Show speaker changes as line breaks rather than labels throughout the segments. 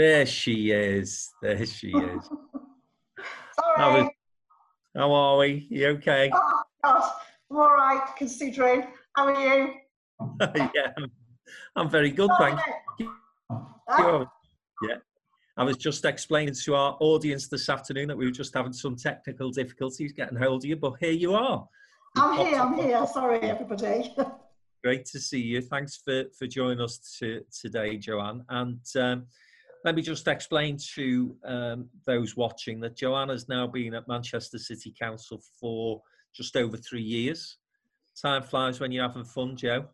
There she is. There she is.
Sorry.
How, is, how are we? You okay?
Oh, God. I'm all right, considering. How are you?
yeah, I'm, I'm very good, thank you.
Ah,
Yeah. I was just explaining to our audience this afternoon that we were just having some technical difficulties getting hold of you, but here you are. You
I'm here, I'm here. Sorry, everybody.
Great to see you. Thanks for, for joining us to, today, Joanne. And um, let me just explain to um, those watching that Joanne has now been at Manchester City Council for just over three years. Time flies when you're having fun, Joe.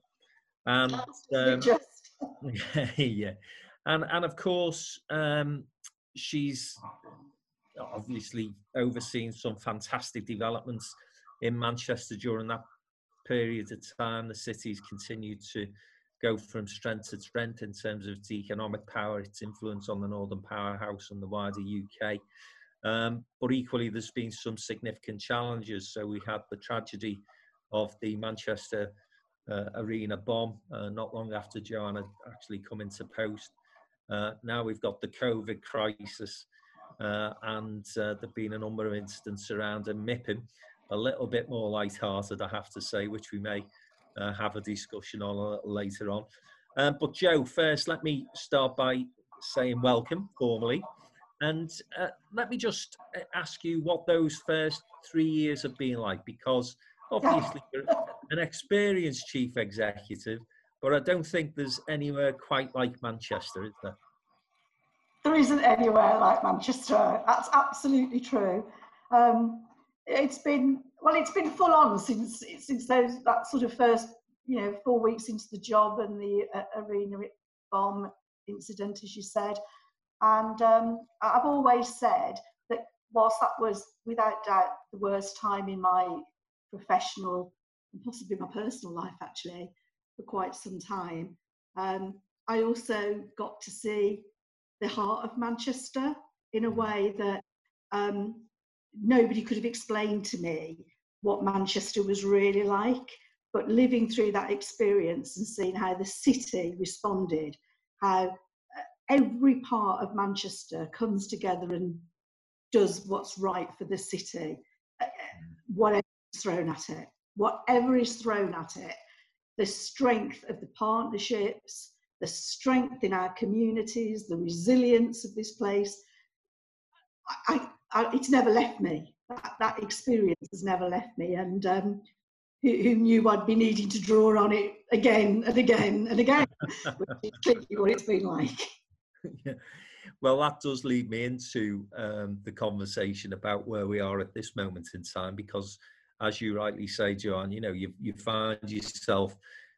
And um,
Just,
yeah, and and of course, um, she's obviously overseen some fantastic developments in Manchester during that period of time. The city's continued to go from strength to strength in terms of its economic power, its influence on the Northern Powerhouse and the wider UK. Um, but equally, there's been some significant challenges. So we had the tragedy of the Manchester uh, arena bomb uh, not long after Joanne had actually come into post. Uh, now we've got the COVID crisis, uh, and uh, there've been a number of incidents surrounding MIPIM. A little bit more light-hearted, I have to say, which we may uh, have a discussion on little later on. Um, but Joe, first, let me start by saying welcome formally, and uh, let me just uh, ask you what those first three years have been like, because obviously you're an experienced chief executive, but I don't think there's anywhere quite like Manchester, is there?
there isn't anywhere like Manchester. That's absolutely true. Um, it's been well, it's been full on since since those that sort of first you know four weeks into the job and the uh, arena bomb incident, as you said. And um, I've always said that whilst that was without doubt the worst time in my professional and possibly my personal life actually for quite some time, um, I also got to see the heart of Manchester in a way that um, nobody could have explained to me what Manchester was really like. But living through that experience and seeing how the city responded, how uh, every part of Manchester comes together and does what's right for the city, uh, whatever is thrown at it, whatever is thrown at it, the strength of the partnerships, the strength in our communities, the resilience of this place. I, I, it's never left me. That, that experience has never left me. And um, who, who knew I'd be needing to draw on it again and again and again, which is clearly what it's been like.
Yeah. Well, that does lead me into um, the conversation about where we are at this moment in time, because as you rightly say, Joanne, you know, you, you find yourself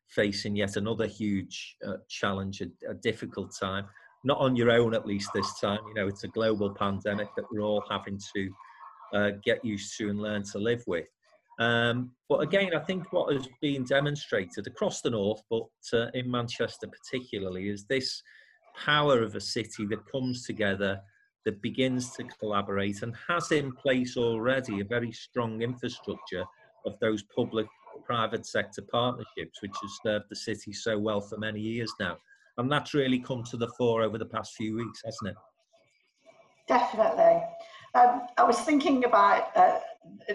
facing yet another huge uh, challenge, a, a difficult time, not on your own at least this time. You know, it's a global pandemic that we're all having to uh, get used to and learn to live with. Um, but again, I think what has been demonstrated across the north, but uh, in Manchester particularly, is this power of a city that comes together, that begins to collaborate, and has in place already a very strong infrastructure of those public private sector partnerships, which has served the city so well for many years now. And that's really come to the fore over the past few weeks, hasn't it?
Definitely. Um, I was thinking about uh,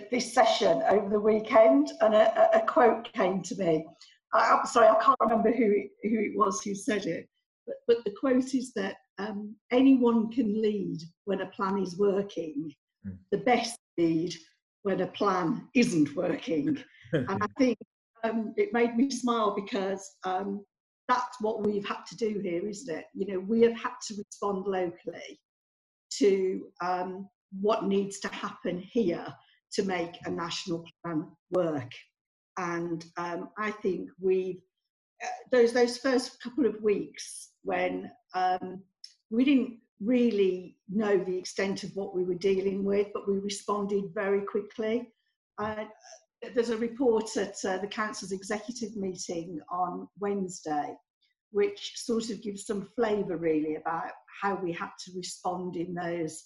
this session over the weekend, and a, a quote came to me. I, I'm sorry, I can't remember who it, who it was who said it, but, but the quote is that um, anyone can lead when a plan is working.
Mm.
The best lead when a plan isn't working. and I think um, it made me smile because um, that's what we've had to do here, isn't it? You know, we have had to respond locally to um, what needs to happen here to make a national plan work. And um, I think we've uh, those those first couple of weeks when um, we didn't really know the extent of what we were dealing with, but we responded very quickly. Uh, there's a report at uh, the council's executive meeting on Wednesday, which sort of gives some flavour really about how we had to respond in those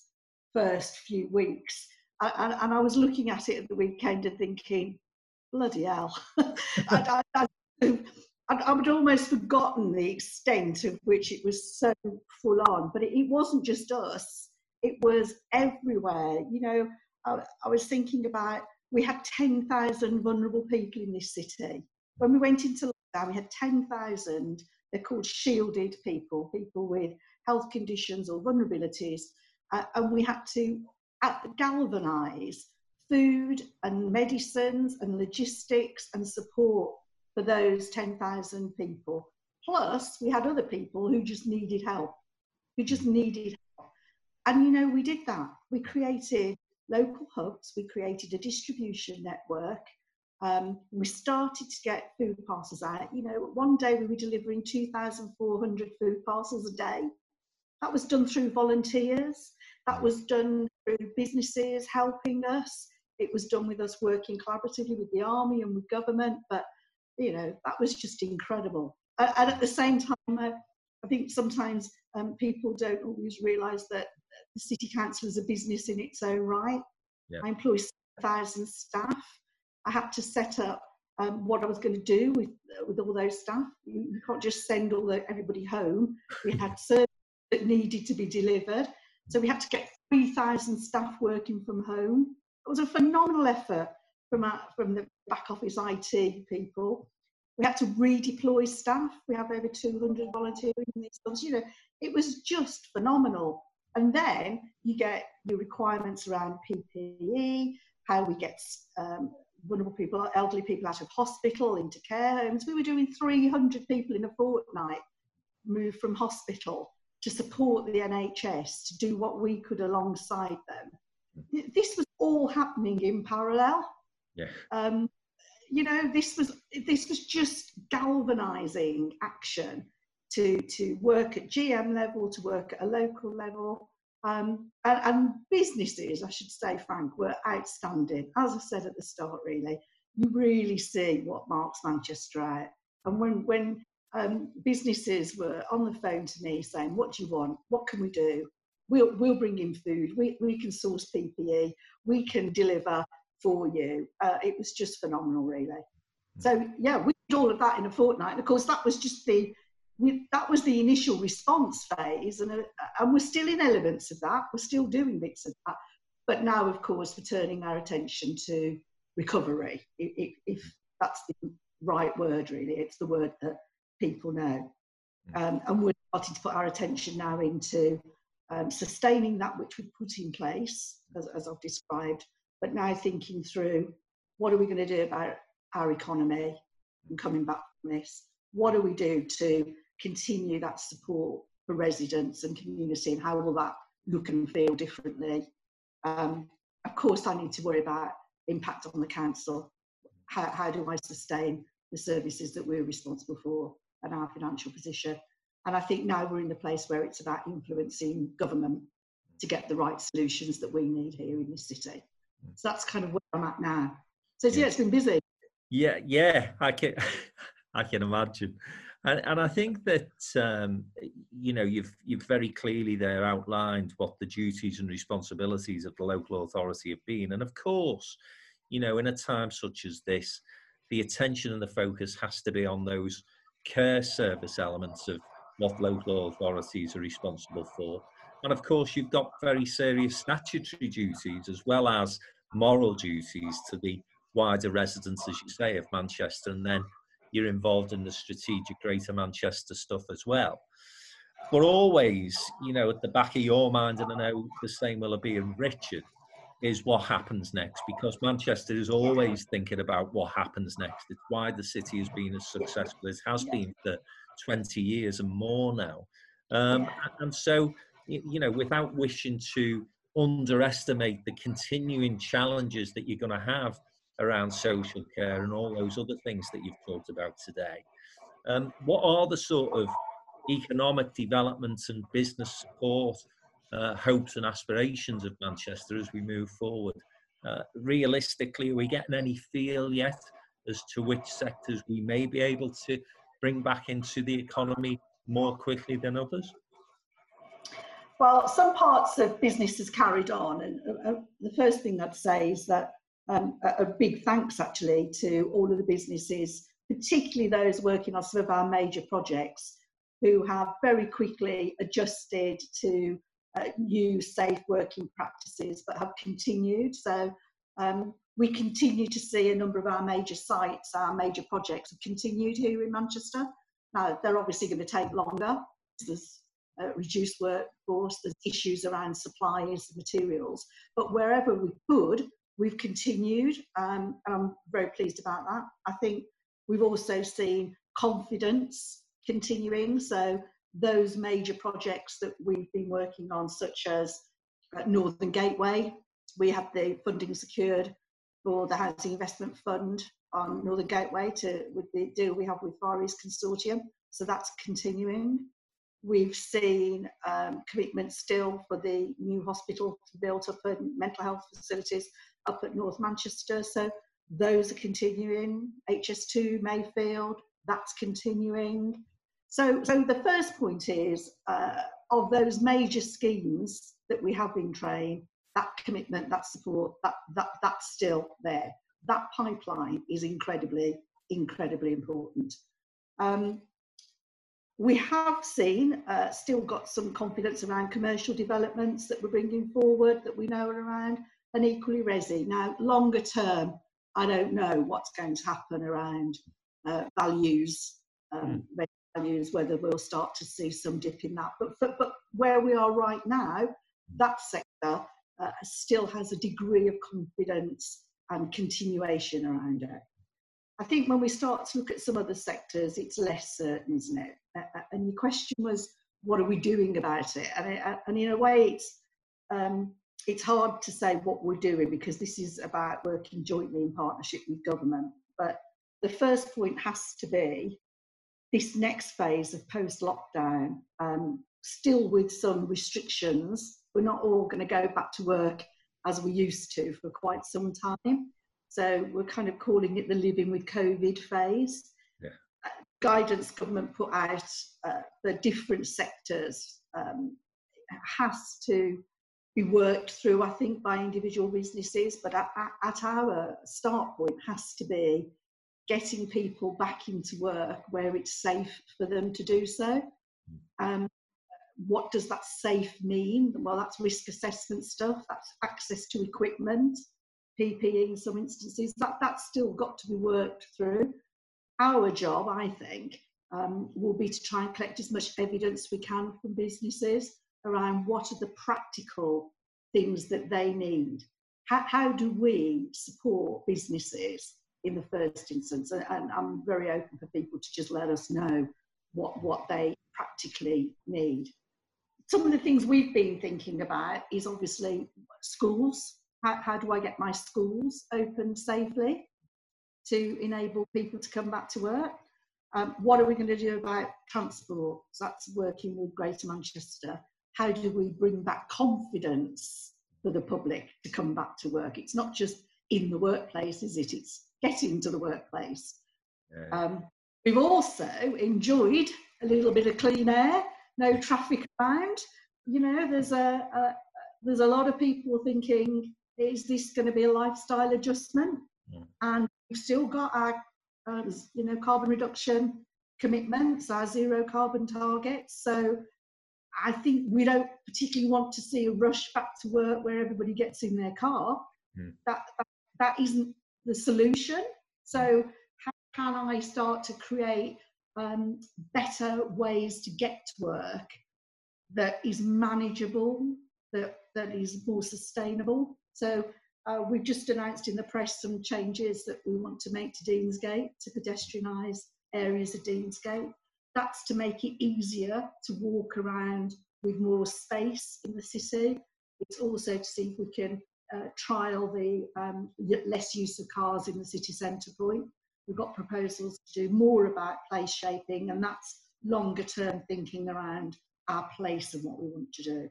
first few weeks. And, and, I was looking at it at the weekend and thinking, bloody hell. I, I, I, I'd, I'd, almost forgotten the extent of which it was so full on. But it, it wasn't just us; it was everywhere. You know, I, I was thinking about we had 10,000 vulnerable people in this city. When we went into lockdown, we had 10,000. They're called shielded people, people with health conditions or vulnerabilities, uh, and we had to uh, galvanise food and medicines and logistics and support for those 10,000 people. Plus, we had other people who just needed help, who just needed help. And you know, we did that. We created local hubs, we created a distribution network. Um, we started to get food parcels out. You know, one day we were delivering 2,400 food parcels a day. That was done through volunteers. That was done through businesses helping us. It was done with us working collaboratively with the army and with government. But you know, that was just incredible. And at the same time, uh, I think sometimes um, people don't always realise that the city council is a business in its own right. I employ thousand staff. I had to set up um, what I was going to do with with all those staff. You, can't just send all the, everybody home. We had services that needed to be delivered, so we had to get three thousand staff working from home. It was a phenomenal effort from our, from the back office IT people. We had to redeploy staff. We have over 200 volunteering in these jobs. You know, it was just phenomenal. And then you get your requirements around PPE, how we get um, vulnerable people, elderly people out of hospital into care homes. We were doing 300 people in a fortnight move from hospital to support the NHS to do what we could alongside them. This was all happening in parallel.
Yeah.
Um, you know, this was this was just galvanising action to to work at GM level, to work at a local level, um, and, and, businesses, I should say, Frank, were outstanding. As I said at the start, really, you really see what marks Manchester out. And when when um, businesses were on the phone to me saying, "What do you want? What can we do? We'll we'll bring in food. We we can source PPE. We can deliver for you. Uh, it was just phenomenal, really. So yeah, we did all of that in a fortnight. And of course, that was just the we, that was the initial response phase, and uh, and we're still in elements of that. We're still doing bits of that, but now, of course, we're turning our attention to recovery. If, if that's the right word, really, it's the word that people know. Hmm. Um, and we're starting to put our attention now into um, sustaining that which we've put in place, as, as I've described, but now thinking through what are we going to do about our economy and coming back from this? What do we do to continue that support for residents and community and how will that look and feel differently? Um, of course, I need to worry about impact on the council. How, how do I sustain the services that we're responsible for and our financial position? And I think now we're in the place where it's about influencing government to get the right solutions that we need here in this city. So that's kind of where I'm at now. So yeah, it's been busy.
Yeah, yeah, I can, I can imagine, and and I think that um, you know you've you've very clearly there outlined what the duties and responsibilities of the local authority have been, and of course, you know, in a time such as this, the attention and the focus has to be on those care service elements of what local authorities are responsible for. And of course, you've got very serious statutory duties as well as moral duties to the wider residents, as you say, of Manchester, and then you're involved in the strategic Greater Manchester stuff as well. But always, you know, at the back of your mind, and I know the same will be in Richard, is what happens next because Manchester is always thinking about what happens next. It's why the city has been as successful as it has been for 20 years and more now. Um, and so, you know, without wishing to underestimate the continuing challenges that you're going to have around social care and all those other things that you've talked about today. Um, what are the sort of economic developments and business support uh, hopes and aspirations of Manchester as we move forward? Uh, realistically, are we getting any feel yet as to which sectors we may be able to bring back into the economy more quickly than others?
Well, some parts of business has carried on, and uh, uh, the first thing I'd say is that um, a, a, big thanks actually to all of the businesses particularly those working on some of our major projects who have very quickly adjusted to uh, new safe working practices but have continued. So um, we continue to see a number of our major sites, our major projects have continued here in Manchester. Now, they're obviously going to take longer. There's uh, reduced workforce, there's issues around supplies, materials, but wherever we could, we've continued, um, and I'm very pleased about that. I think we've also seen confidence continuing, so those major projects that we've been working on, such as uh, Northern Gateway, we have the funding secured for the Housing Investment Fund on Northern Gateway to with the deal we have with Far East Consortium. So that's continuing. We've seen um, commitments still for the new hospital to build up and mental health facilities up at North Manchester. So those are continuing. HS2 Mayfield, that's continuing. So, so the first point is uh, of those major schemes that we have been trained, that commitment, that support, that, that, that's still there. That pipeline is incredibly, incredibly important. Um, we have seen, uh, still got some confidence around commercial developments that we're bringing forward that we know are around, and equally resi. Now, longer term, I don't know what's going to happen around uh, values, um, mm. values, whether we'll start to see some dip in that. But, but, but where we are right now, that sector uh, still has a degree of confidence and continuation around it. I think when we start to look at some other sectors, it's less certain, isn't it? Uh, and your question was, what are we doing about it? And, it, and in a way, it's um, it's hard to say what we're doing because this is about working jointly in partnership with government. But the first point has to be this next phase of post lockdown, um, still with some restrictions we're not all going to go back to work as we used to for quite some time. So we're kind of calling it the living with COVID phase. Yeah. Uh, guidance government put out uh, for different sectors um, has to be worked through, I think, by individual businesses. But at, at our start point has to be getting people back into work where it's safe for them to do so. Hmm. Um, what does that safe mean? Well, that's risk assessment stuff, that's access to equipment, PPE in some instances. That, that's still got to be worked through. Our job, I think, um, will be to try and collect as much evidence we can from businesses around what are the practical things that they need. How, how do we support businesses in the first instance? And, and I'm very open for people to just let us know what, what they practically need some of the things we've been thinking about is obviously schools. How, how do I get my schools open safely to enable people to come back to work? Um, what are we going to do about transport? So that's working with Greater Manchester. How do we bring back confidence for the public to come back to work? It's not just in the workplace, is it? It's getting to the workplace. Yeah. Um, we've also enjoyed a little bit of clean air no traffic around. You know, there's a, a there's a lot of people thinking, is this going to be a lifestyle adjustment? Yeah. And we've still got our, uh, you know, carbon reduction commitments, our zero carbon targets. So I think we don't particularly want to see a rush back to work where everybody gets in their car. Mm. That, that, that isn't the solution. So how can I start to create um, better ways to get to work that is manageable, that, that is more sustainable. So uh, we've just announced in the press some changes that we want to make to Deansgate to pedestrianise areas of Deansgate. That's to make it easier to walk around with more space in the city. It's also to see if we can uh, trial the um, less use of cars in the city centre point. We've got proposals to do more about place shaping, and that's longer term thinking around our place and what we want to do.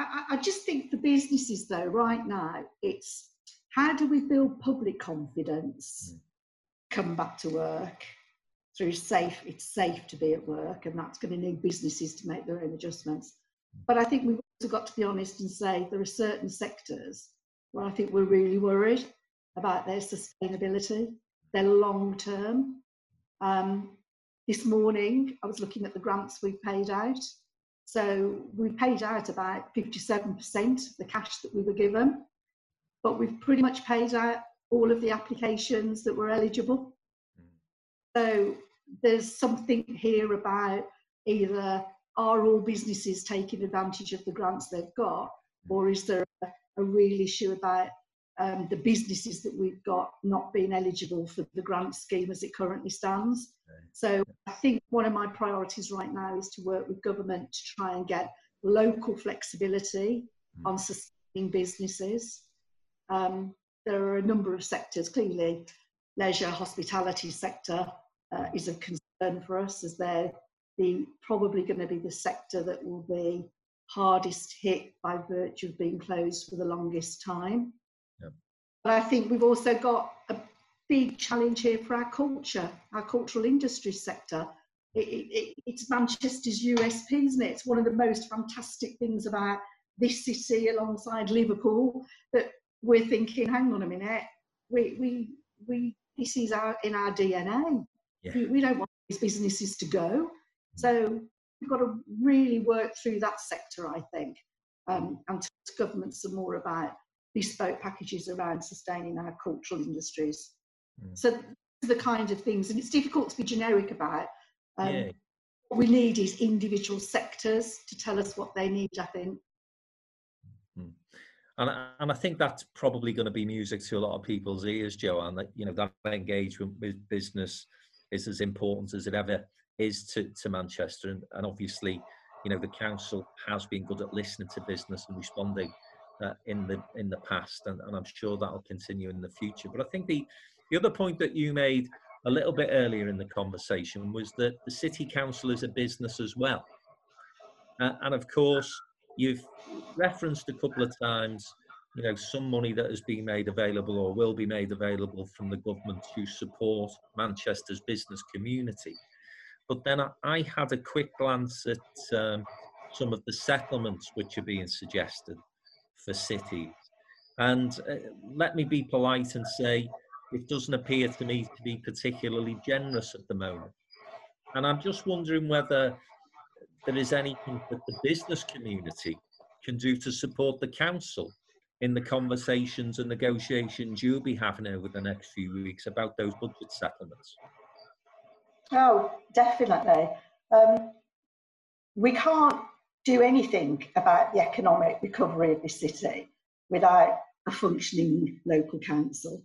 I, I just think for businesses, though, right now, it's how do we build public confidence, come back to work through safe, it's safe to be at work, and that's going to need businesses to make their own adjustments. But I think we've also got to be honest and say there are certain sectors where I think we're really worried about their sustainability they're long term. Um, this morning, I was looking at the grants we've paid out. So we paid out about 57% of the cash that we were given, but we've pretty much paid out all of the applications that were eligible. So there's something here about either are all businesses taking advantage of the grants they've got, or is there a, a real issue about um, the businesses that we've got not being eligible for the grant scheme as it currently stands? So I think one of my priorities right now is to work with government to try and get local flexibility mm. on sustaining businesses. Um, there are a number of sectors, clearly leisure, hospitality sector uh, is of concern for us as they're the, probably going to be the sector that will be hardest hit by virtue of being closed for the longest time. Yep. But I think we've also got a big challenge here for our culture, our cultural industry sector. It, it, it's Manchester's USP, isn't it? It's one of the most fantastic things about this city alongside Liverpool that we're thinking, hang on a minute, we, we, we, this is our, in our DNA. Yeah. We, we don't want these businesses to go. So we've got to really work through that sector, I think, um, and talk to government some more about bespoke packages around sustaining our cultural industries. Mm. So the kind of things, and it's difficult to be generic about. Um, yeah. What we need is individual sectors to tell us what they need. I think.
Mm. And, and I think that's probably going to be music to a lot of people's ears, Joanne. That you know that engagement with business is as important as it ever is to, to Manchester, and, and obviously, you know, the council has been good at listening to business and responding uh, in the in the past, and, and I'm sure that will continue in the future. But I think the the other point that you made a little bit earlier in the conversation was that the city council is a business as well. Uh, and of course, you've referenced a couple of times, you know, some money that has been made available or will be made available from the government to support Manchester's business community. But then I, I had a quick glance at um, some of the settlements which are being suggested for cities. And uh, let me be polite and say it doesn't appear to me to be particularly generous at the moment. And I'm just wondering whether there is anything that the business community can do to support the council in the conversations and negotiations you'll be having over the next few weeks about those budget settlements.
Oh, definitely. Um, we can't do anything about the economic recovery of the city without a functioning local council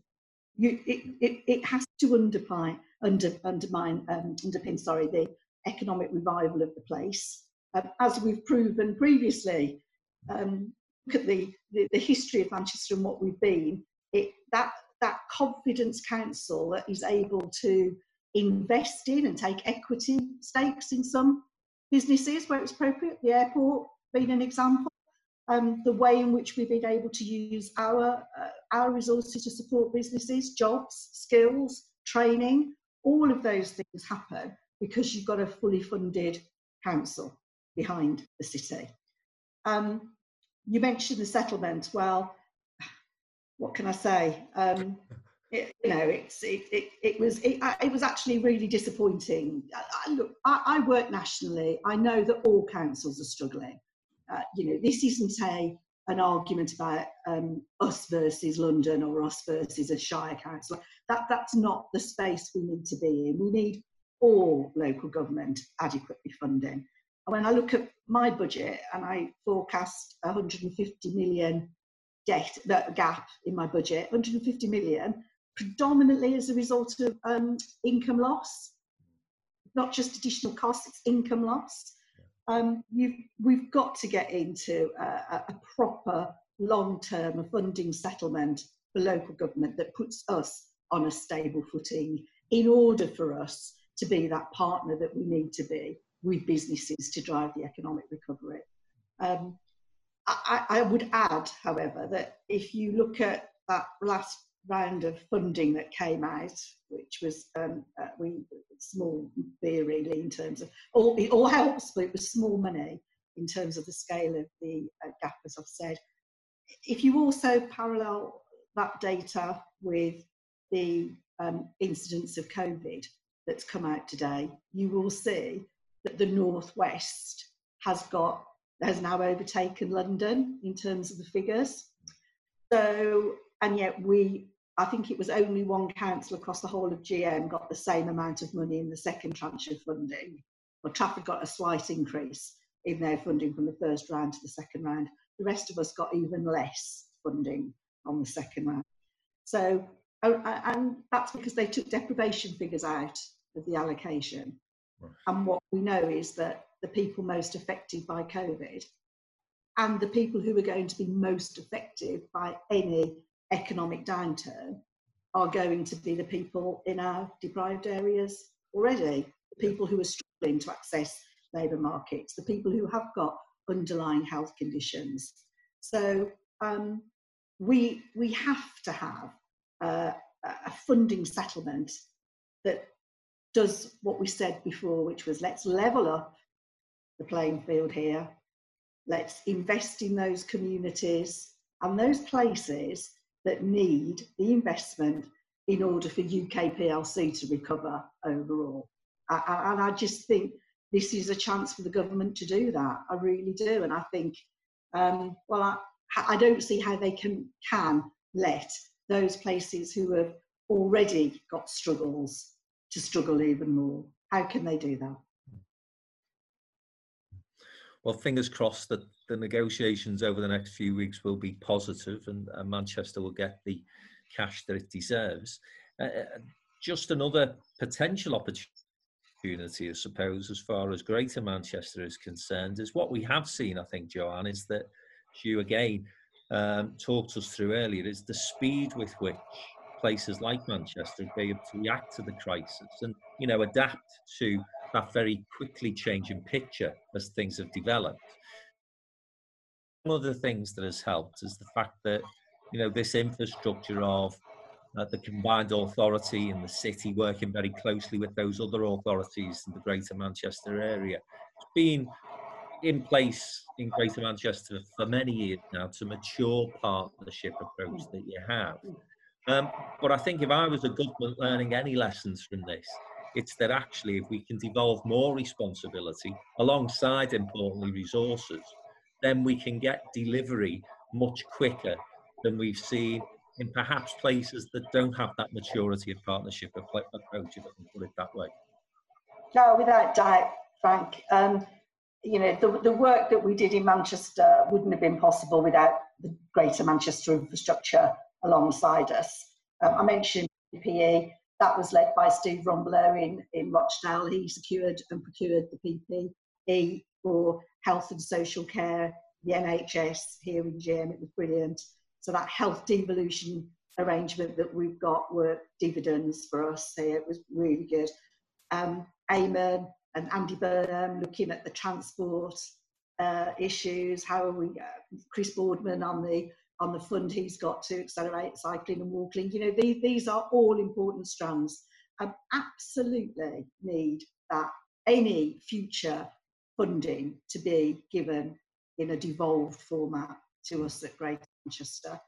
you, it, it, it has to undermine, under, undermine, um, underpin, sorry, the economic revival of the place. Um, as we've proven previously, um, look at the, the, the, history of Manchester and what we've been, it, that, that confidence council that is able to invest in and take equity stakes in some businesses where it's appropriate, the airport being an example, um, the way in which we've been able to use our, uh, our resources to support businesses, jobs, skills, training, all of those things happen because you've got a fully funded council behind the city. Um, you mentioned the settlement. Well, what can I say? Um, it, you know, it's it, it, it was it, it was actually really disappointing. I, look, I, I work nationally. I know that all councils are struggling uh, you know, this isn't a an argument about um, us versus London or us versus a shire council. That that's not the space we need to be in. We need all local government adequately funding. When I look at my budget and I forecast 150 million debt that gap in my budget, 150 million, predominantly as a result of um, income loss, not just additional costs, it's income loss. Um, we've got to get into a, a proper long-term funding settlement for local government that puts us on a stable footing in order for us to be that partner that we need to be with businesses to drive the economic recovery. Um, I, I, would add, however, that if you look at that last round of funding that came out, which was um, uh, we small really in terms of all it all helps, but it was small money in terms of the scale of the uh, gap, as I've said. If you also parallel that data with the um, incidence of COVID, that's come out today, you will see that the Northwest has got has now overtaken London in terms of the figures. So, and yet we, I think it was only one council across the whole of GM got the same amount of money in the second tranche of funding. Well, Trafford got a slight increase in their funding from the first round to the second round. The rest of us got even less funding on the second round. So, oh, and that's because they took deprivation figures out of the allocation. Right. And what we know is that the people most affected by COVID and the people who are going to be most affected by any economic downturn are going to be the people in our deprived areas already, the people who are struggling to access labour markets, the people who have got underlying health conditions. So um, we, we have to have uh, a funding settlement that does what we said before, which was let's level up the playing field here. Let's invest in those communities and those places that need the investment in order for UK PLC to recover overall. And I just think this is a chance for the government to do that. I really do. And I think, um, well, I, I don't see how they can, can let those places who have already got struggles to struggle even more. How can they do that?
well, fingers crossed that the negotiations over the next few weeks will be positive and, and Manchester will get the cash that it deserves. Uh, uh just another potential opportunity, I suppose, as far as Greater Manchester is concerned, is what we have seen, I think, Joanne, is that you again um, talked us through earlier, is the speed with which places like Manchester be able to react to the crisis and, you know, adapt to that very quickly changing picture as things have developed. One of the things that has helped is the fact that you know this infrastructure of uh, the combined authority and the city working very closely with those other authorities in the Greater Manchester area. It's been in place in Greater Manchester for many years now to mature partnership approach that you have. Um, but I think if I was a government learning any lessons from this, it's that actually, if we can devolve more responsibility alongside, importantly, resources, then we can get delivery much quicker than we've seen in perhaps places that don't have that maturity of partnership approach, if I can put it that way.
No, without doubt, Frank. Um, you know, the, the work that we did in Manchester wouldn't have been possible without the Greater Manchester infrastructure alongside us. Um, I mentioned PPE that was led by Steve Rumbelow in, in Rochdale. He secured and procured the PPE for health and social care, the NHS here in GM. It was brilliant. So that health devolution arrangement that we've got were dividends for us here. It was really good. Um, Eamonn and Andy Burnham looking at the transport uh, issues. How are we? Uh, Chris Boardman on the on the fund he's got to accelerate cycling and walking. You know, these, these are all important strands. I absolutely need that any future funding to be given in a devolved format to us at Greater Manchester.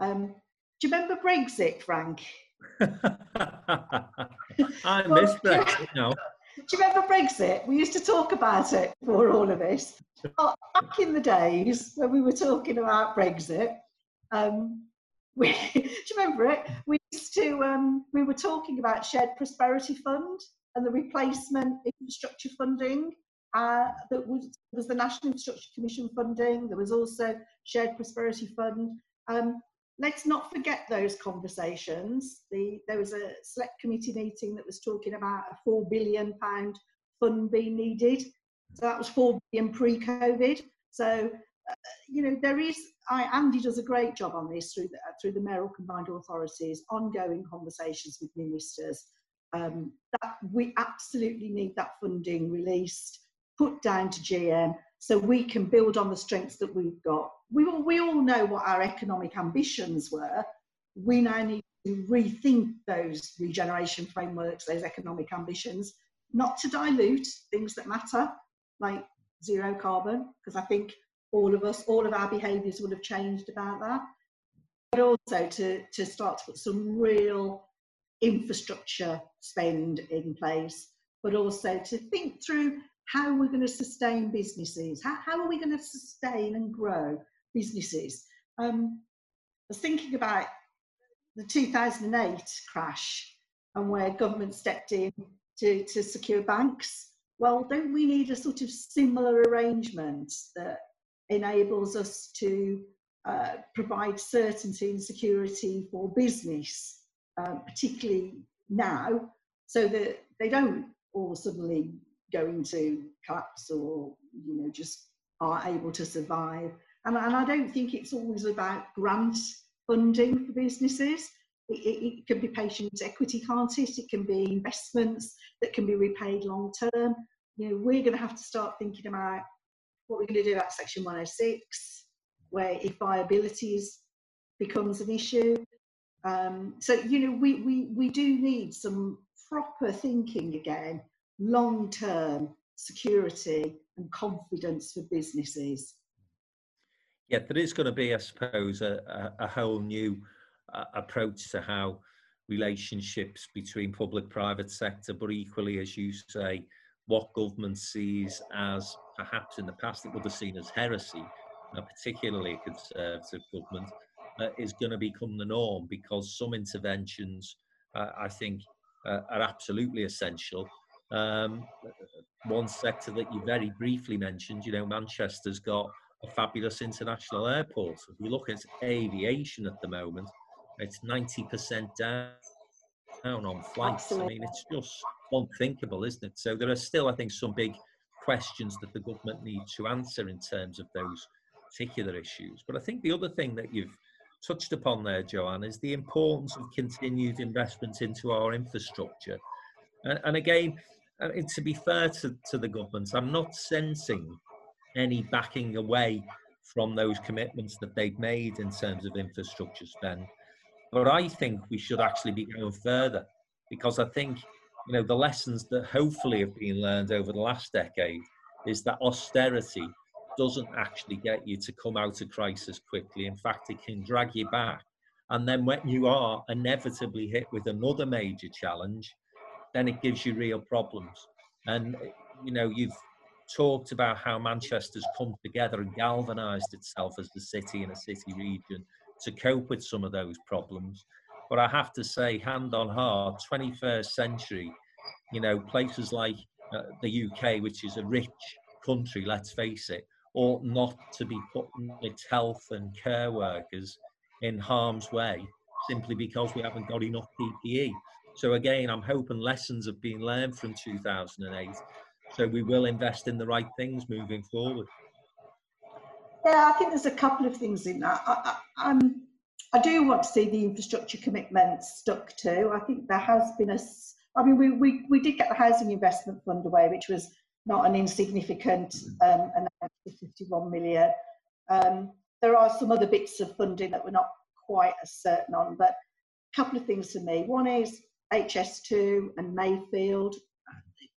Um, do you remember Brexit, Frank?
I miss Brexit now.
Do you remember Brexit? We used to talk about it before all of this. Back in the days when we were talking about Brexit, um, we, do you remember it? We used to, um, we were talking about shared prosperity fund and the replacement infrastructure funding. Uh, that was, was the National Infrastructure Commission funding. There was also shared prosperity fund. Um, let's not forget those conversations. The, there was a select committee meeting that was talking about a four billion pound fund being needed. So that was four billion pre-COVID. So uh, you know there is I, Andy does a great job on this through the, through the mayoral combined authorities, ongoing conversations with ministers. Um, that we absolutely need that funding released, put down to GM, so we can build on the strengths that we've got. We all, we all know what our economic ambitions were. We now need to rethink those regeneration frameworks, those economic ambitions, not to dilute things that matter, like zero carbon, because I think all of us, all of our behaviours would have changed about that. But also to, to start to put some real infrastructure spend in place, but also to think through how are we're going to sustain businesses. How, how are we going to sustain and grow businesses? Um, I was thinking about the 2008 crash and where government stepped in to, to secure banks. Well, don't we need a sort of similar arrangement that enables us to uh, provide certainty and security for business, uh, particularly now, so that they don't all suddenly go into collapse or you know just are able to survive. And, and I don't think it's always about grant funding for businesses. It, it, it, can be patient equity, can't it? It can be investments that can be repaid long term. You know, we're going to have to start thinking about what we're going to do about Section 106, where if viability becomes an issue. Um, so, you know, we, we, we do need some proper thinking again, long term security and confidence for businesses.
Yeah, there is going to be, I suppose, a, a, whole new uh, approach to how relationships between public private sector, but equally, as you say, what government sees as perhaps in the past it would have seen as heresy, particularly a conservative government, uh, is going to become the norm because some interventions, uh, I think, uh, are absolutely essential. Um, one sector that you very briefly mentioned, you know, Manchester's got a fabulous international airport. If we look at aviation at the moment, it's 90% down down on flights. Absolutely. I mean, it's just unthinkable, isn't it? So there are still, I think, some big questions that the government needs to answer in terms of those particular issues. But I think the other thing that you've touched upon there, Joanne, is the importance of continued investment into our infrastructure. And, and again, to be fair to, to the government, I'm not sensing any backing away from those commitments that they've made in terms of infrastructure spend. But I think we should actually be going further because I think you know, the lessons that hopefully have been learned over the last decade is that austerity doesn't actually get you to come out of crisis quickly. In fact, it can drag you back. And then when you are inevitably hit with another major challenge, then it gives you real problems. And, you know, you've talked about how Manchester's come together and galvanized itself as the city and a city region to cope with some of those problems. But I have to say, hand on heart, 21st century, you know, places like uh, the UK, which is a rich country, let's face it, ought not to be putting its health and care workers in harm's way simply because we haven't got enough PPE. So again, I'm hoping lessons have been learned from 2008. So we will invest in the right things moving forward.
Yeah, I think there's a couple of things in that. I, I, I do want to see the infrastructure commitments stuck to. I think there has been a, I mean, we, we, we did get the Housing Investment Fund away, which was not an insignificant um, amount of 51 million. Um, there are some other bits of funding that we're not quite as certain on, but a couple of things for me. One is HS2 and Mayfield,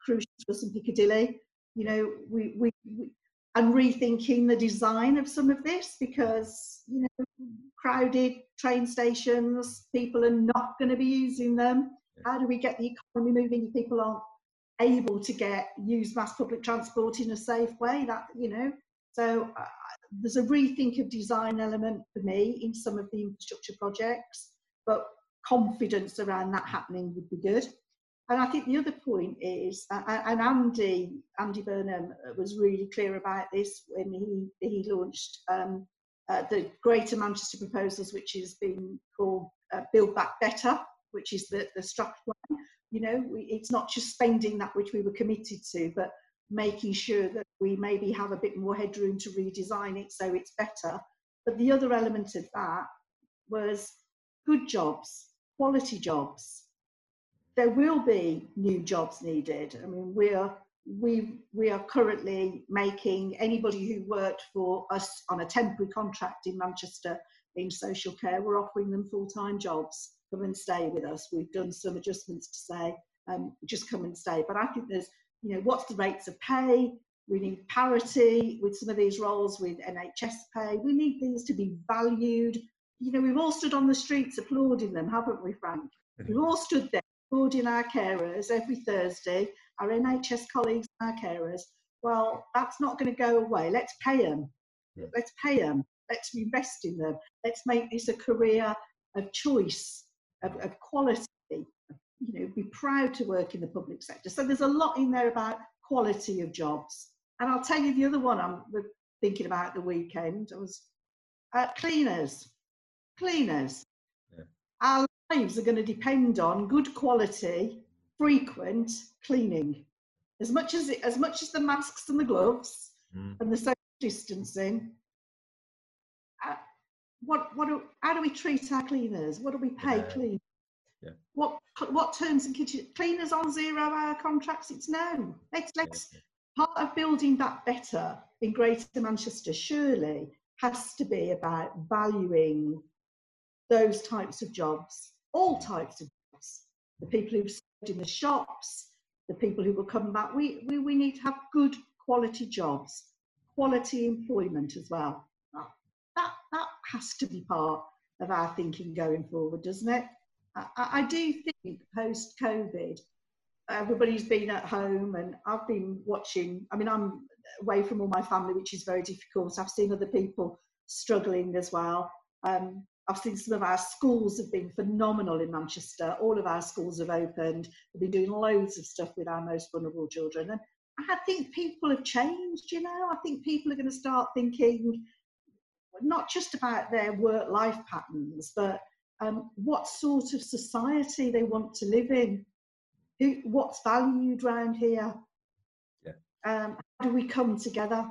crucial some Piccadilly. You know, we, we, we and rethinking the design of some of this because you know crowded train stations people are not going to be using them. How do we get the economy moving if people aren't able to get use mass public transport in a safe way? That you know? So uh, there's a rethink of design element for me in some of the infrastructure projects but confidence around that happening would be good and I think the other point is, uh, and Andy Andy Burnham was really clear about this when he he launched um, uh, the Greater Manchester proposals, which has been called uh, Build Back Better, which is the the structure plan. You know, we, it's not just spending that which we were committed to, but making sure that we maybe have a bit more headroom to redesign it so it's better. But the other element of that was good jobs, quality jobs there will be new jobs needed. I mean, we're we we are currently making anybody who worked for us on a temporary contract in Manchester in social care, we're offering them full-time jobs. Come and stay with us. We've done some adjustments to say, um, just come and stay. But I think there's, you know, what's the rates of pay? We need parity with some of these roles with NHS pay. We need things to be valued. You know, we've all stood on the streets applauding them, haven't we, Frank? We've all stood there applauding our carers every Thursday, our NHS colleagues and our carers. Well, that's not going to go away. Let's pay them. Yeah. Let's pay them. Let's invest in them. Let's make this a career of choice, of, of quality. You know, be proud to work in the public sector. So there's a lot in there about quality of jobs. And I'll tell you the other one I'm thinking about the weekend I was uh, cleaners. Cleaners. Yeah. Our lives are going to depend on good quality, frequent cleaning. As much as it, as much as the masks and the gloves mm. and the social distancing, uh, what what do, how do we treat our cleaners? What do we pay yeah. cleaners? Yeah. What what terms and conditions? cleaners on zero hour contracts? It's no. Let's let's yeah. part of building that better in Greater Manchester surely has to be about valuing those types of jobs, all types of jobs. The people who've served in the shops, the people who will come back. We, we, we need to have good quality jobs, quality employment as well. That, that has to be part of our thinking going forward, doesn't it? I, I do think post COVID, everybody's been at home and I've been watching. I mean, I'm away from all my family, which is very difficult. I've seen other people struggling as well. Um, I've seen some of our schools have been phenomenal in Manchester. All of our schools have opened. We've been doing loads of stuff with our most vulnerable children. And I think people have changed, you know. I think people are going to start thinking not just about their work life patterns, but um, what sort of society they want to live in, who, what's valued around here. Yeah. Um, how do we come together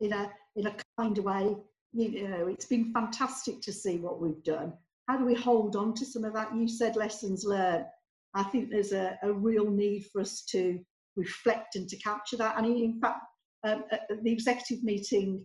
in a, in a kind of way you know, it's been fantastic to see what we've done. How do we hold on to some of that? You said lessons learned. I think there's a, a real need for us to reflect and to capture that. And in fact, um, at the executive meeting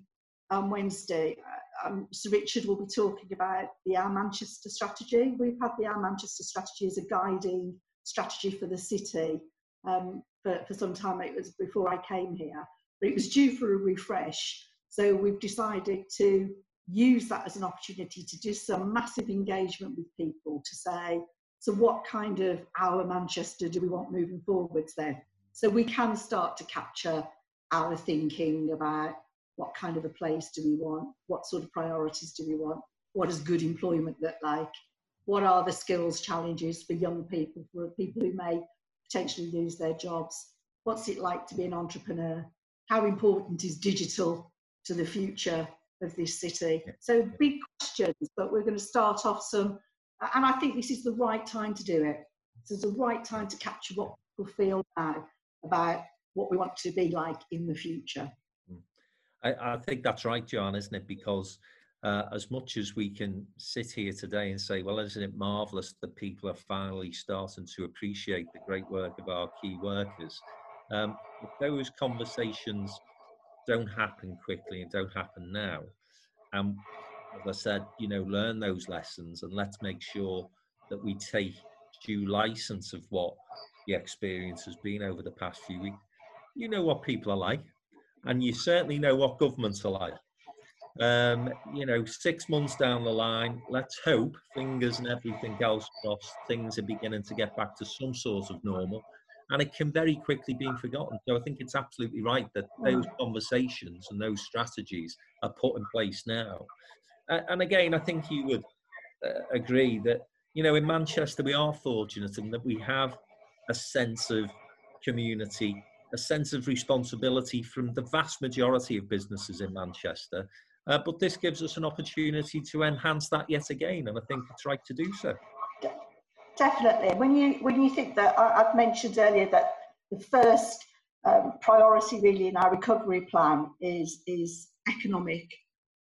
on Wednesday, uh, um, Sir Richard will be talking about the Our Manchester strategy. We've had the Our Manchester strategy as a guiding strategy for the city um, for, for some time. It was before I came here, but it was due for a refresh. So we've decided to use that as an opportunity to do some massive engagement with people to say, so what kind of our Manchester do we want moving forwards then? So we can start to capture our thinking about what kind of a place do we want, what sort of priorities do we want, what does good employment look like, what are the skills challenges for young people, for people who may potentially lose their jobs, what's it like to be an entrepreneur, how important is digital to the future of this city. So big questions, but we're going to start off some, and I think this is the right time to do it. This is the right time to capture what people feel now about what we want to be like in the future.
Hmm. I, I think that's right, John, isn't it? Because uh, as much as we can sit here today and say, well, isn't it marvellous that people are finally starting to appreciate the great work of our key workers? Um, if those conversations don't happen quickly and don't happen now. And as I said, you know, learn those lessons and let's make sure that we take due license of what the experience has been over the past few weeks. You know what people are like, and you certainly know what governments are like. Um, you know, six months down the line, let's hope, fingers and everything else crossed, things are beginning to get back to some sort of normal and it can very quickly be forgotten. So I think it's absolutely right that those conversations and those strategies are put in place now. Uh, and again, I think you would uh, agree that you know in Manchester we are fortunate in that we have a sense of community, a sense of responsibility from the vast majority of businesses in Manchester. Uh, but this gives us an opportunity to enhance that yet again, and I think it's right to do so.
Definitely. When you when you think that I, have mentioned earlier that the first um, priority really in our recovery plan is is economic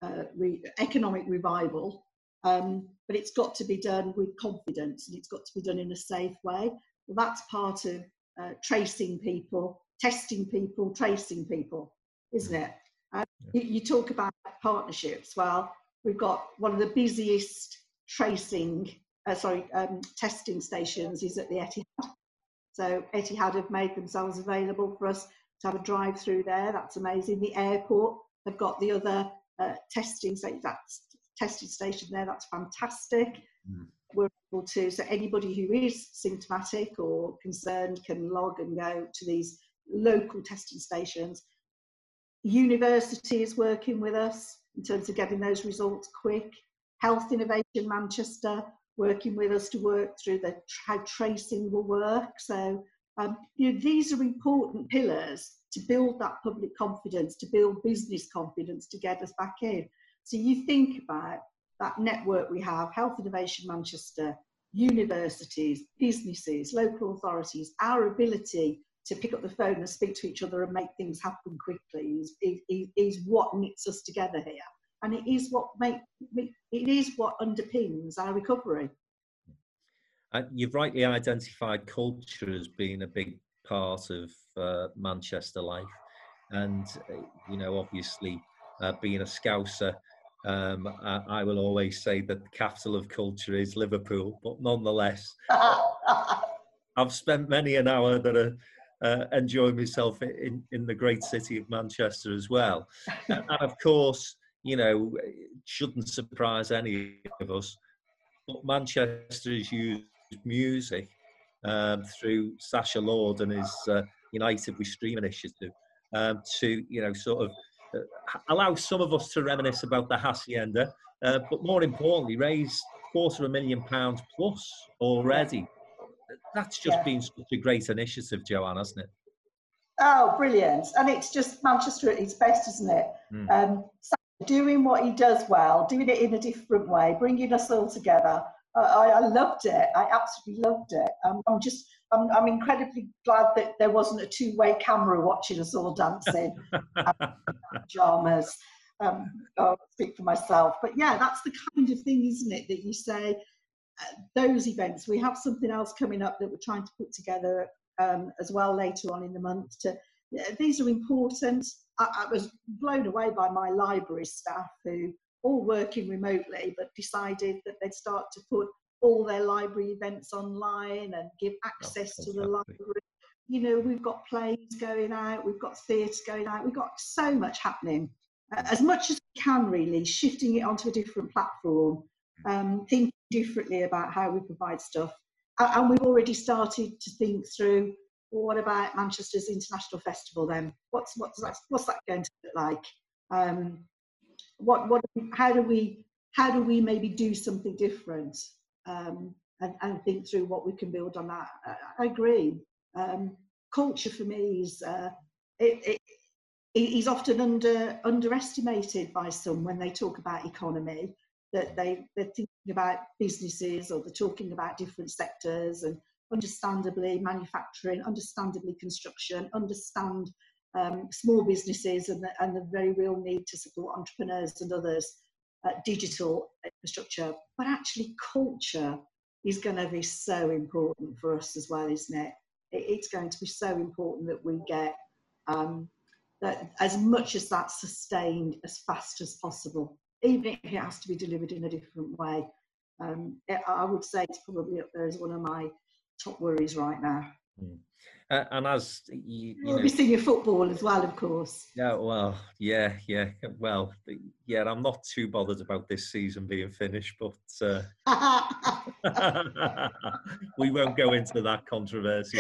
uh, re, economic revival, um, but it's got to be done with confidence and it's got to be done in a safe way. Well, that's part of uh, tracing people, testing people, tracing people, isn't it? Uh, you, you talk about partnerships. Well, we've got one of the busiest tracing uh, sorry, um, testing stations is at the Etihad. So Etihad have made themselves available for us to have a drive through there. That's amazing. The airport have got the other uh, testing station, that's testing station there. That's fantastic. Mm. we're able to, so anybody who is symptomatic or concerned can log and go to these local testing stations. University is working with us in terms of getting those results quick. Health Innovation Manchester working with us to work through the how tracing will work. So um, you know, these are important pillars to build that public confidence, to build business confidence, to get us back in. So you think about that network we have, Health Innovation Manchester, universities, businesses, local authorities, our ability to pick up the phone and speak to each other and make things happen quickly is, is, is what knits us together here. And it is what make it is what underpins our recovery.
Uh, you've rightly identified culture as being a big part of uh, Manchester life, and uh, you know, obviously, uh, being a Scouser, um, I, I, will always say that the capital of culture is Liverpool, but nonetheless, I've spent many an hour that are uh, enjoying myself in, in the great city of Manchester as well. and of course, you know, shouldn't surprise any of us, but Manchester has used music um, through Sacha Lord and his uh, United We Stream initiative um, to, you know, sort of uh, allow some of us to reminisce about the hacienda, uh, but more importantly, raise quarter of a million pounds plus already. That's just yeah. been such a great initiative, Joanne, hasn't it?
Oh, brilliant! And it's just Manchester at its best, isn't it? Mm. Um, doing what he does well, doing it in a different way, bringing us all together. I, I loved it. I absolutely loved it. Um, I'm just, I'm, I'm incredibly glad that there wasn't a two-way camera watching us all dancing, pajamas. Um, I'll speak for myself, but yeah, that's the kind of thing, isn't it? That you say uh, those events. We have something else coming up that we're trying to put together um, as well later on in the month. To these are important. I, I was blown away by my library staff who all working remotely, but decided that they'd start to put all their library events online and give access oh, to the library. You know, we've got plays going out, we've got theatre going out, we've got so much happening. As much as we can, really, shifting it onto a different platform, um, thinking differently about how we provide stuff. And we've already started to think through well, what about Manchester's International Festival then? What's, what's, that, what's that going to look like? Um, what what how do we how do we maybe do something different um, and, and think through what we can build on that i, I agree um, culture for me is uh, it, it, often under underestimated by some when they talk about economy that they they're thinking about businesses or they're talking about different sectors and understandably manufacturing understandably construction understand um, small businesses and the, and the very real need to support entrepreneurs and others, uh, digital infrastructure, but actually culture is going to be so important for us as well, isn't it? it it's going to be so important that we get um, that as much as that's sustained as fast as possible, even if it has to be delivered in a different way. Um, I would say it's probably up there as one of my top worries right now. Mm.
Uh, and as you, you
be seeing your football as well, of course.
Yeah, well, yeah, yeah, well, yeah. I'm not too bothered about this season being finished, but uh, we won't go into that controversy.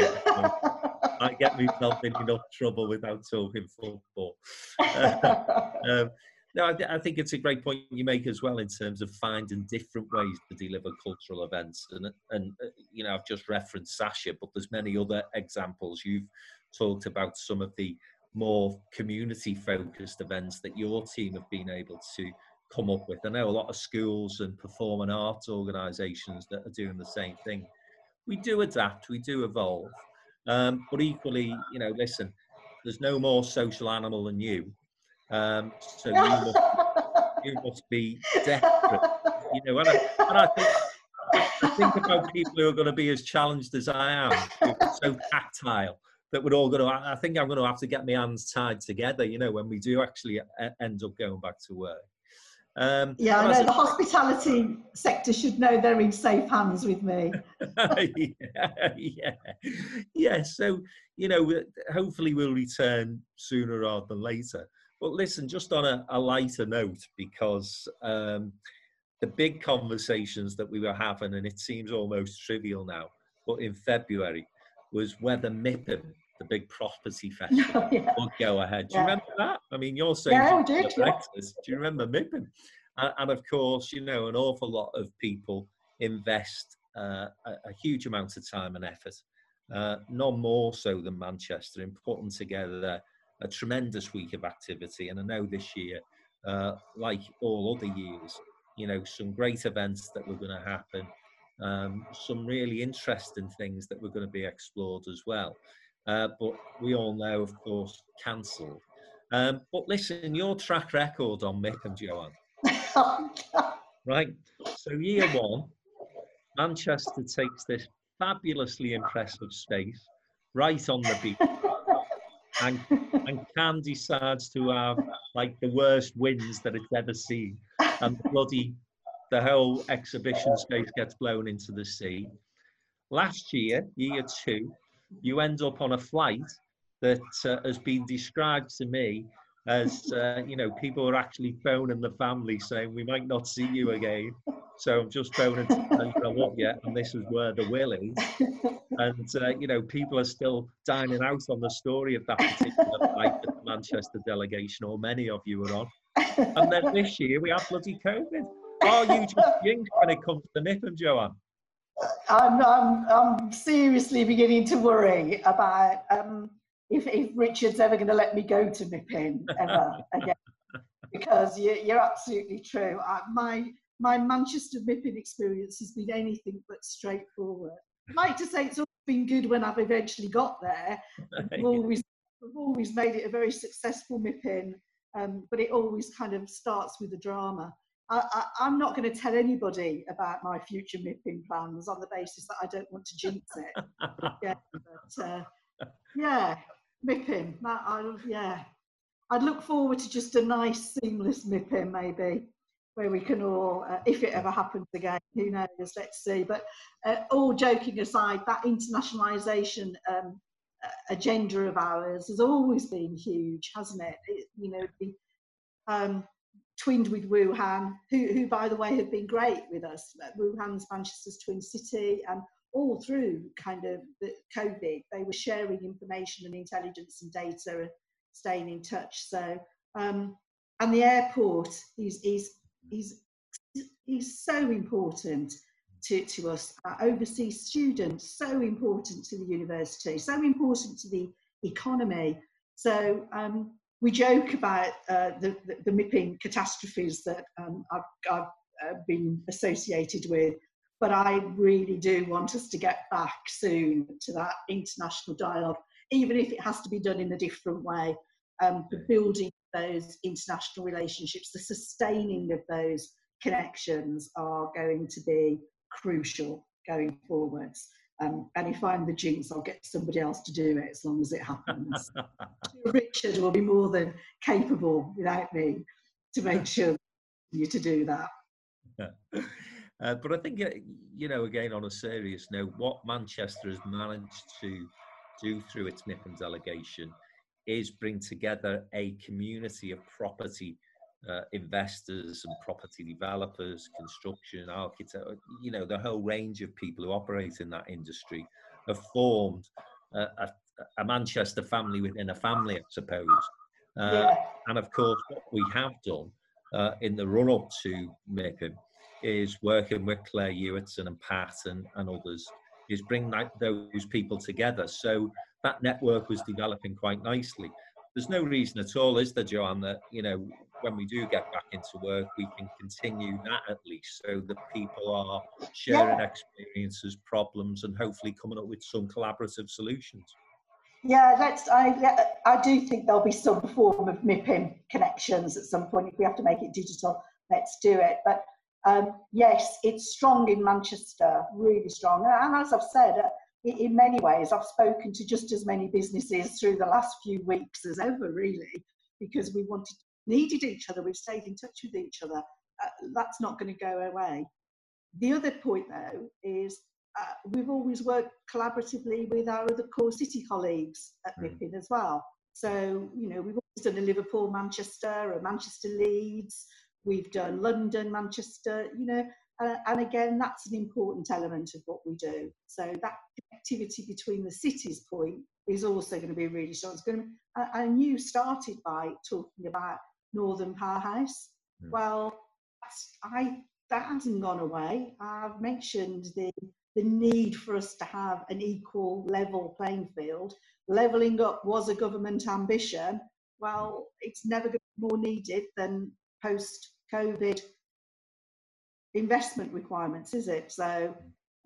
I get myself in enough trouble without talking football. um, no, I, th- I, think it's a great point you make as well in terms of finding different ways to deliver cultural events. And, and uh, you know, I've just referenced Sacha, but there's many other examples. You've talked about some of the more community-focused events that your team have been able to come up with. I know a lot of schools and performing arts organisations that are doing the same thing. We do adapt, we do evolve, um, but equally, you know, listen, there's no more social animal than you um, so you must, you must be desperate. You know, and I, and I think I think about people who are going to be as challenged as I am, so tactile that we're all going to. I think I'm going to have to get my hands tied together. You know, when we do actually end up going back to work.
Um, yeah, I know the hospitality sector should know they're in safe hands with me.
yeah, yeah, yeah. So you know, hopefully we'll return sooner rather than later. But listen, just on a, a lighter note, because um, the big conversations that we were having, and it seems almost trivial now, but in February, was whether MIPIM, the big property festival, oh, yeah. would go ahead. Do you remember that? I mean, you're saying
yeah, we did, yeah.
Do you remember MIPIM? And, and, of course, you know, an awful lot of people invest uh, a, a, huge amount of time and effort, uh, none more so than Manchester, in putting together a tremendous week of activity. And I know this year, uh, like all other years, you know, some great events that were going to happen, um, some really interesting things that were going to be explored as well. Uh, but we all know, of course, cancelled. Um, but listen, your track record on Mick and Joanne. right. So year one, Manchester takes this fabulously impressive space right on the beach. And, and Cannes decides to have like the worst winds that it's ever seen and bloody the whole exhibition space gets blown into the sea. Last year, year two, you end up on a flight that uh, has been described to me as uh, you know people are actually phoning the family saying we might not see you again so i'm just phoning to tell you i love you and this is where the will is and uh, you know people are still dining out on the story of that particular that the manchester delegation or many of you were on and then this year we have bloody COVID. Are you just jinxed when it comes to MIPIM, Joanne?
I'm, I'm, I'm seriously beginning to worry about um, if, if Richard's ever going to let me go to MIPIM ever again. Because you, you're absolutely true. I, my, my Manchester MIPIM experience has been anything but straightforward. I'd like to say it's always been good when I've eventually got there. I've always, I've always made it a very successful MIPIM, um, but it always kind of starts with the drama. I, am not going to tell anybody about my future MIPIM plans on the basis that I don't want to jinx it. yeah, but, uh, yeah, MIPIM. That, I, yeah, I'd look forward to just a nice, seamless MIPIM, maybe, where we can all, uh, if it ever happens again, who knows? Let's see. But uh, all joking aside, that internationalisation um, agenda of ours has always been huge, hasn't it? it you know, um, twinned with Wuhan, who, who, by the way, have been great with us. Wuhan's Manchester's twin city, and all through kind of the COVID, they were sharing information and intelligence and data and staying in touch. So, um, and the airport is is is is so important to, to us, our overseas students, so important to the university, so important to the economy. So um, we joke about uh, the, the, the, catastrophes that um, I've, I've uh, been associated with, but I really do want us to get back soon to that international dialogue, even if it has to be done in a different way. Um, building those international relationships, the sustaining of those connections are going to be crucial going forwards. Um, and if I'm the jinx, I'll get somebody else to do it as long as it happens. Richard will be more than capable without me to make sure you to do that.
Uh, but I think, uh, you know, again, on a serious note, what Manchester has managed to do through its MIPIM delegation is bring together a community of property uh, investors and property developers, construction, architects, uh, you know, the whole range of people who operate in that industry have formed a, a, a Manchester family within a family, I suppose. Uh, yeah. And of course, what we have done uh, in the run up to MIPIM is working with Claire Hewitson and Pat and, and others, is bring that, those people together. So that network was developing quite nicely. There's no reason at all, is there, Joanne, that, you know, when we do get back into work, we can continue that at least so that people are sharing yeah. experiences, problems, and hopefully coming up with some collaborative solutions.
Yeah, let's. I yeah, I do think there'll be some form of MIPIM connections at some point. If we have to make it digital, let's do it. But um, yes, it's strong in Manchester, really strong. And as I've said, uh, in many ways, I've spoken to just as many businesses through the last few weeks as ever, really, because we wanted needed each other, we've stayed in touch with each other. Uh, that's not going to go away. The other point, though, is uh, we've always worked collaboratively with our other core city colleagues at mm. As well. So, you know, we've always done a Liverpool, Manchester, a Manchester Leeds, we've done London, Manchester, you know, uh, and again, that's an important element of what we do. So that connectivity between the cities point is also going to be really strong. It's going to, and you started by talking about Northern Powerhouse. Mm. Well, I that hasn't gone away. I've mentioned the the need for us to have an equal level playing field. Levelling up was a government ambition. Well, it's never going to be more needed than post COVID investment requirements, is it? So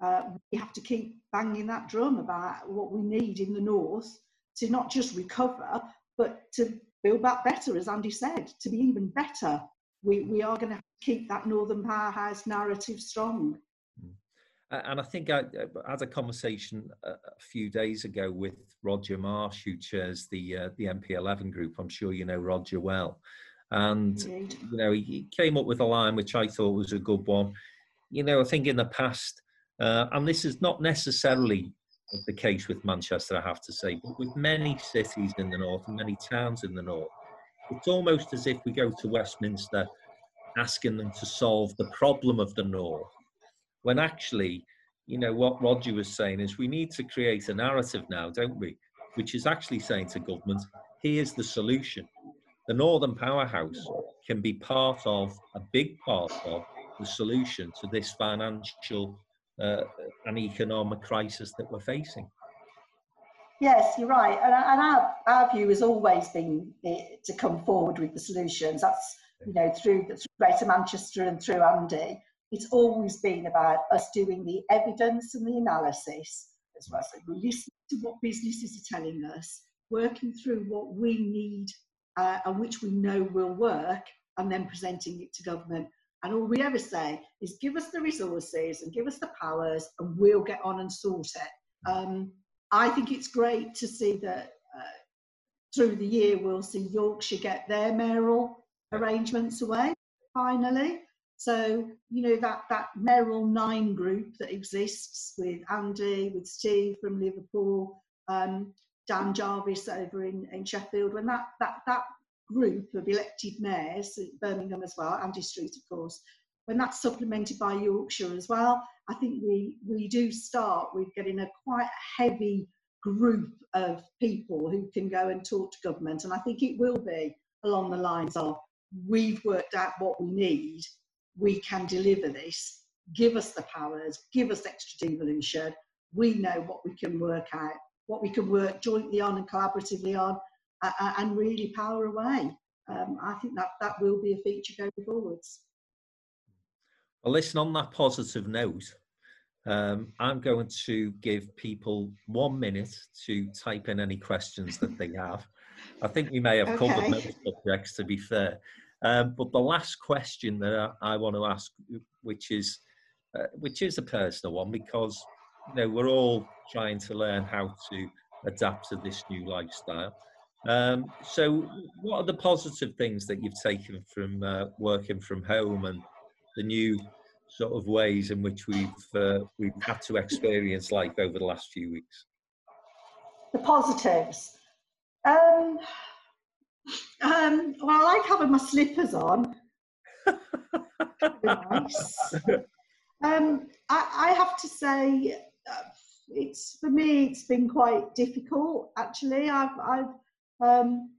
uh, we have to keep banging that drum about what we need in the north to not just recover, but to build back better, as Andy said, to be even better. We, we are going to keep that Northern Powerhouse narrative strong.
And I think I, had a conversation a few days ago with Roger Marsh, who chairs the uh, the NP11 group. I'm sure you know Roger well. And Indeed. you know, he came up with a line which I thought was a good one. You know, I think in the past, uh, and this is not necessarily the case with Manchester, I have to say, but with many cities in the north and many towns in the north, it's almost as if we go to Westminster asking them to solve the problem of the north when actually, you know, what Roger was saying is we need to create a narrative now, don't we? Which is actually saying to government, here's the solution. The Northern Powerhouse can be part of, a big part of, the solution to this financial uh, and economic crisis that we're facing.
Yes, you're right. And, and our, our view has always been eh, to come forward with the solutions. That's, you know, through, through Greater Manchester and through Andy it's always been about us doing the evidence and the analysis as well. So we listen to what businesses are telling us, working through what we need uh, and which we know will work, and then presenting it to government. And all we ever say is give us the resources and give us the powers, and we'll get on and sort it. Um, I think it's great to see that uh, through the year we'll see Yorkshire get their mayoral arrangements away finally. So, you know, that, that Merrill Nine group that exists with Andy, with Steve from Liverpool, um, Dan Jarvis over in, in Sheffield, when that, that, that group of elected mayors, uh, Birmingham as well, Andy Street, of course, when that's supplemented by Yorkshire as well, I think we, we do start with getting a quite heavy group of people who can go and talk to government. And I think it will be along the lines of we've worked out what we need we can deliver this. Give us the powers, give us extra devolution. We know what we can work out, what we can work jointly on and collaboratively on, uh, and really power away. Um, I think that that will be a feature going forwards.
Well, listen, on that positive note, um, I'm going to give people one minute to type in any questions that they have. I think we may have okay. covered most subjects, to be fair. Um, but the last question that I, I, want to ask, which is uh, which is a personal one, because you know we're all trying to learn how to adapt to this new lifestyle. Um, so, what are the positive things that you've taken from uh, working from home and the new sort of ways in which we've uh, we've had to experience life over the last few weeks?
The positives. Um, um, well, I like having my slippers on. nice. Um, I, I, have to say, it's for me. It's been quite difficult. Actually, I've, I've um,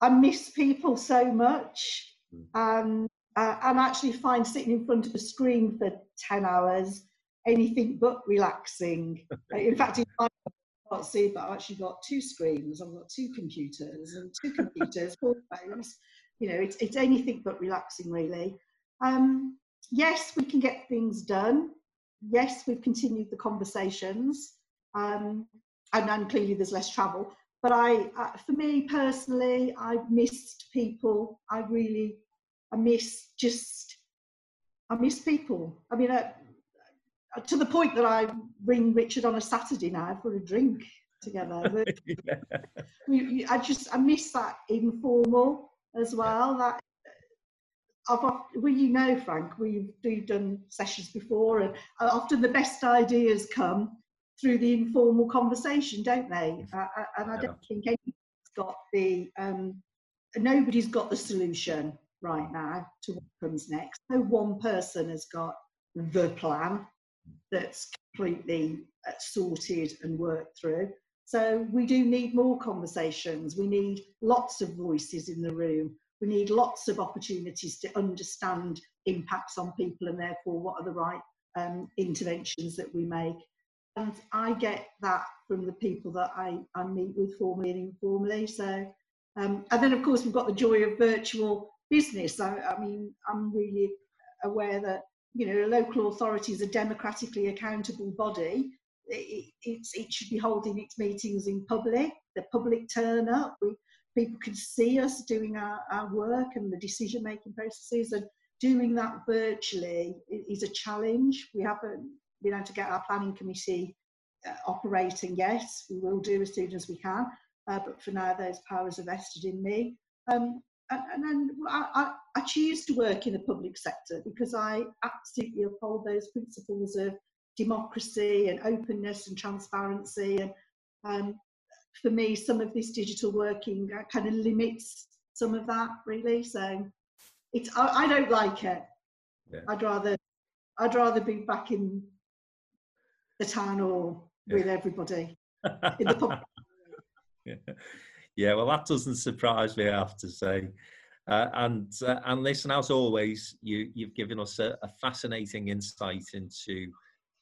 I miss people so much, and uh, and actually find sitting in front of a screen for ten hours anything but relaxing. in fact, in my can't see, but I've actually got two screens. I've got two computers and two computers, four phones. You know, it's, it's anything but relaxing, really. Um, yes, we can get things done. Yes, we've continued the conversations. Um, and then clearly there's less travel. But I, uh, for me personally, I've missed people. I really, I miss just, I miss people. I mean, uh, to the point that I ring Richard on a Saturday now for a drink together. yeah. I just I miss that informal as well. That well, you know, Frank, we've, we've done sessions before, and often the best ideas come through the informal conversation, don't they? Uh, and I don't think anybody's got the um, nobody's got the solution. right now to what comes next. No one person has got the plan that's completely uh, sorted and worked through. So we do need more conversations. We need lots of voices in the room. We need lots of opportunities to understand impacts on people and therefore what are the right um, interventions that we make. And I get that from the people that I, I meet with formally and informally. So, um, and then of course we've got the joy of virtual business. I, I mean, I'm really aware that you know local authority is a democratically accountable body. It, it, it should be holding its meetings in public. The public turn up. We, people can see us doing our, our work and the decision making processes and doing that virtually is a challenge. We haven't been able to get our planning committee uh, operating yet. We will do as soon as we can, uh, but for now, those powers are vested in me. Um, and, and, then I, I, I, choose to work in the public sector because I absolutely uphold those principles of democracy and openness and transparency. And um, for me, some of this digital working uh, kind of limits some of that, really. So it's I, I don't like it. Yeah. I'd rather I'd rather be back in the town or yeah. with everybody in the pub.
yeah. yeah, well, that doesn't surprise me. I have to say. Uh, and uh, and listen, as always, you you've given us a, a, fascinating insight into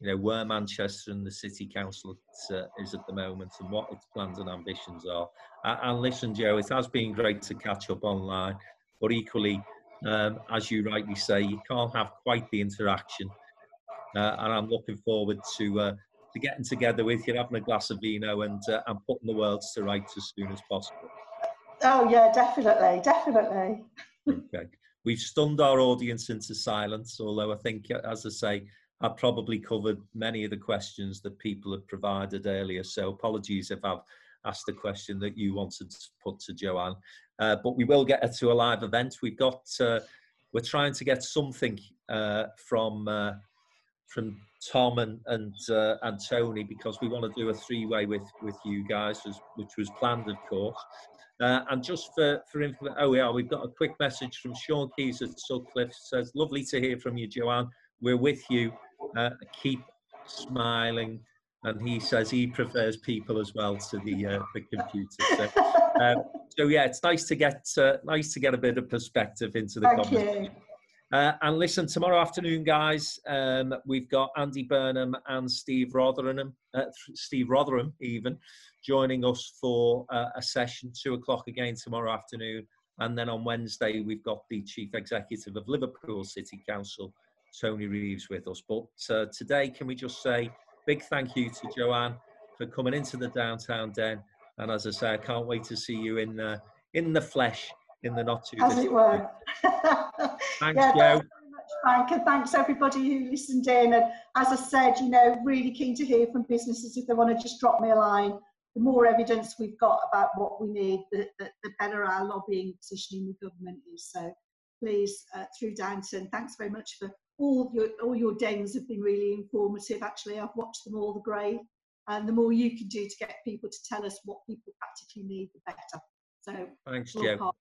you know where Manchester and the city council uh, is at the moment and what its plans and ambitions are. and listen, Joe, it has been great to catch up online, but equally um, as you rightly say, you can't have quite the interaction. Uh, and I'm looking forward to uh, to getting together with you, having a glass of vino, and uh, and putting the world to rights as soon as possible.
Oh yeah, definitely, definitely.
okay, we've stunned our audience into silence. Although I think, as I say, I probably covered many of the questions that people had provided earlier. So apologies if I've asked the question that you wanted to put to Joanne. Uh, but we will get her to a live event. We've got, uh, we're trying to get something uh, from uh, from Tom and and uh, and Tony because we want to do a three way with with you guys, which was planned, of course. and just for for info, oh yeah, we've got a quick message from Sean Keys at Sutcliffe. Says, lovely to hear from you, Joanne. We're with you. Keep smiling and he says he prefers people as well to the uh, the computer. So, um, so yeah, it's nice to get uh, nice to get a bit of perspective into the
Thank conversation.
Uh, and listen, tomorrow afternoon, guys, um, we've got Andy Burnham and Steve Rotheram, uh, Steve Rotheram even, joining us for uh, a session, two o'clock again tomorrow afternoon. And then on Wednesday, we've got the Chief Executive of Liverpool City Council, Tony Reeves, with us. But uh, today, can we just say big thank you to Joanne for coming into the downtown den. And as I say, I can't wait to see you in uh, in the flesh in the not too
as it were.
thanks, yeah, Joe.
Thanks very much, Frank, and thanks everybody who listened in. And as I said, you know, really keen to hear from businesses if they want to just drop me a line. The more evidence we've got about what we need, the, the, the better our lobbying positioning the government is. So please, uh, through Downtown, thanks very much for all your all your dens have been really informative. Actually, I've watched them all. The great, and the more you can do to get people to tell us what people practically need, the better. So
thanks, Joe.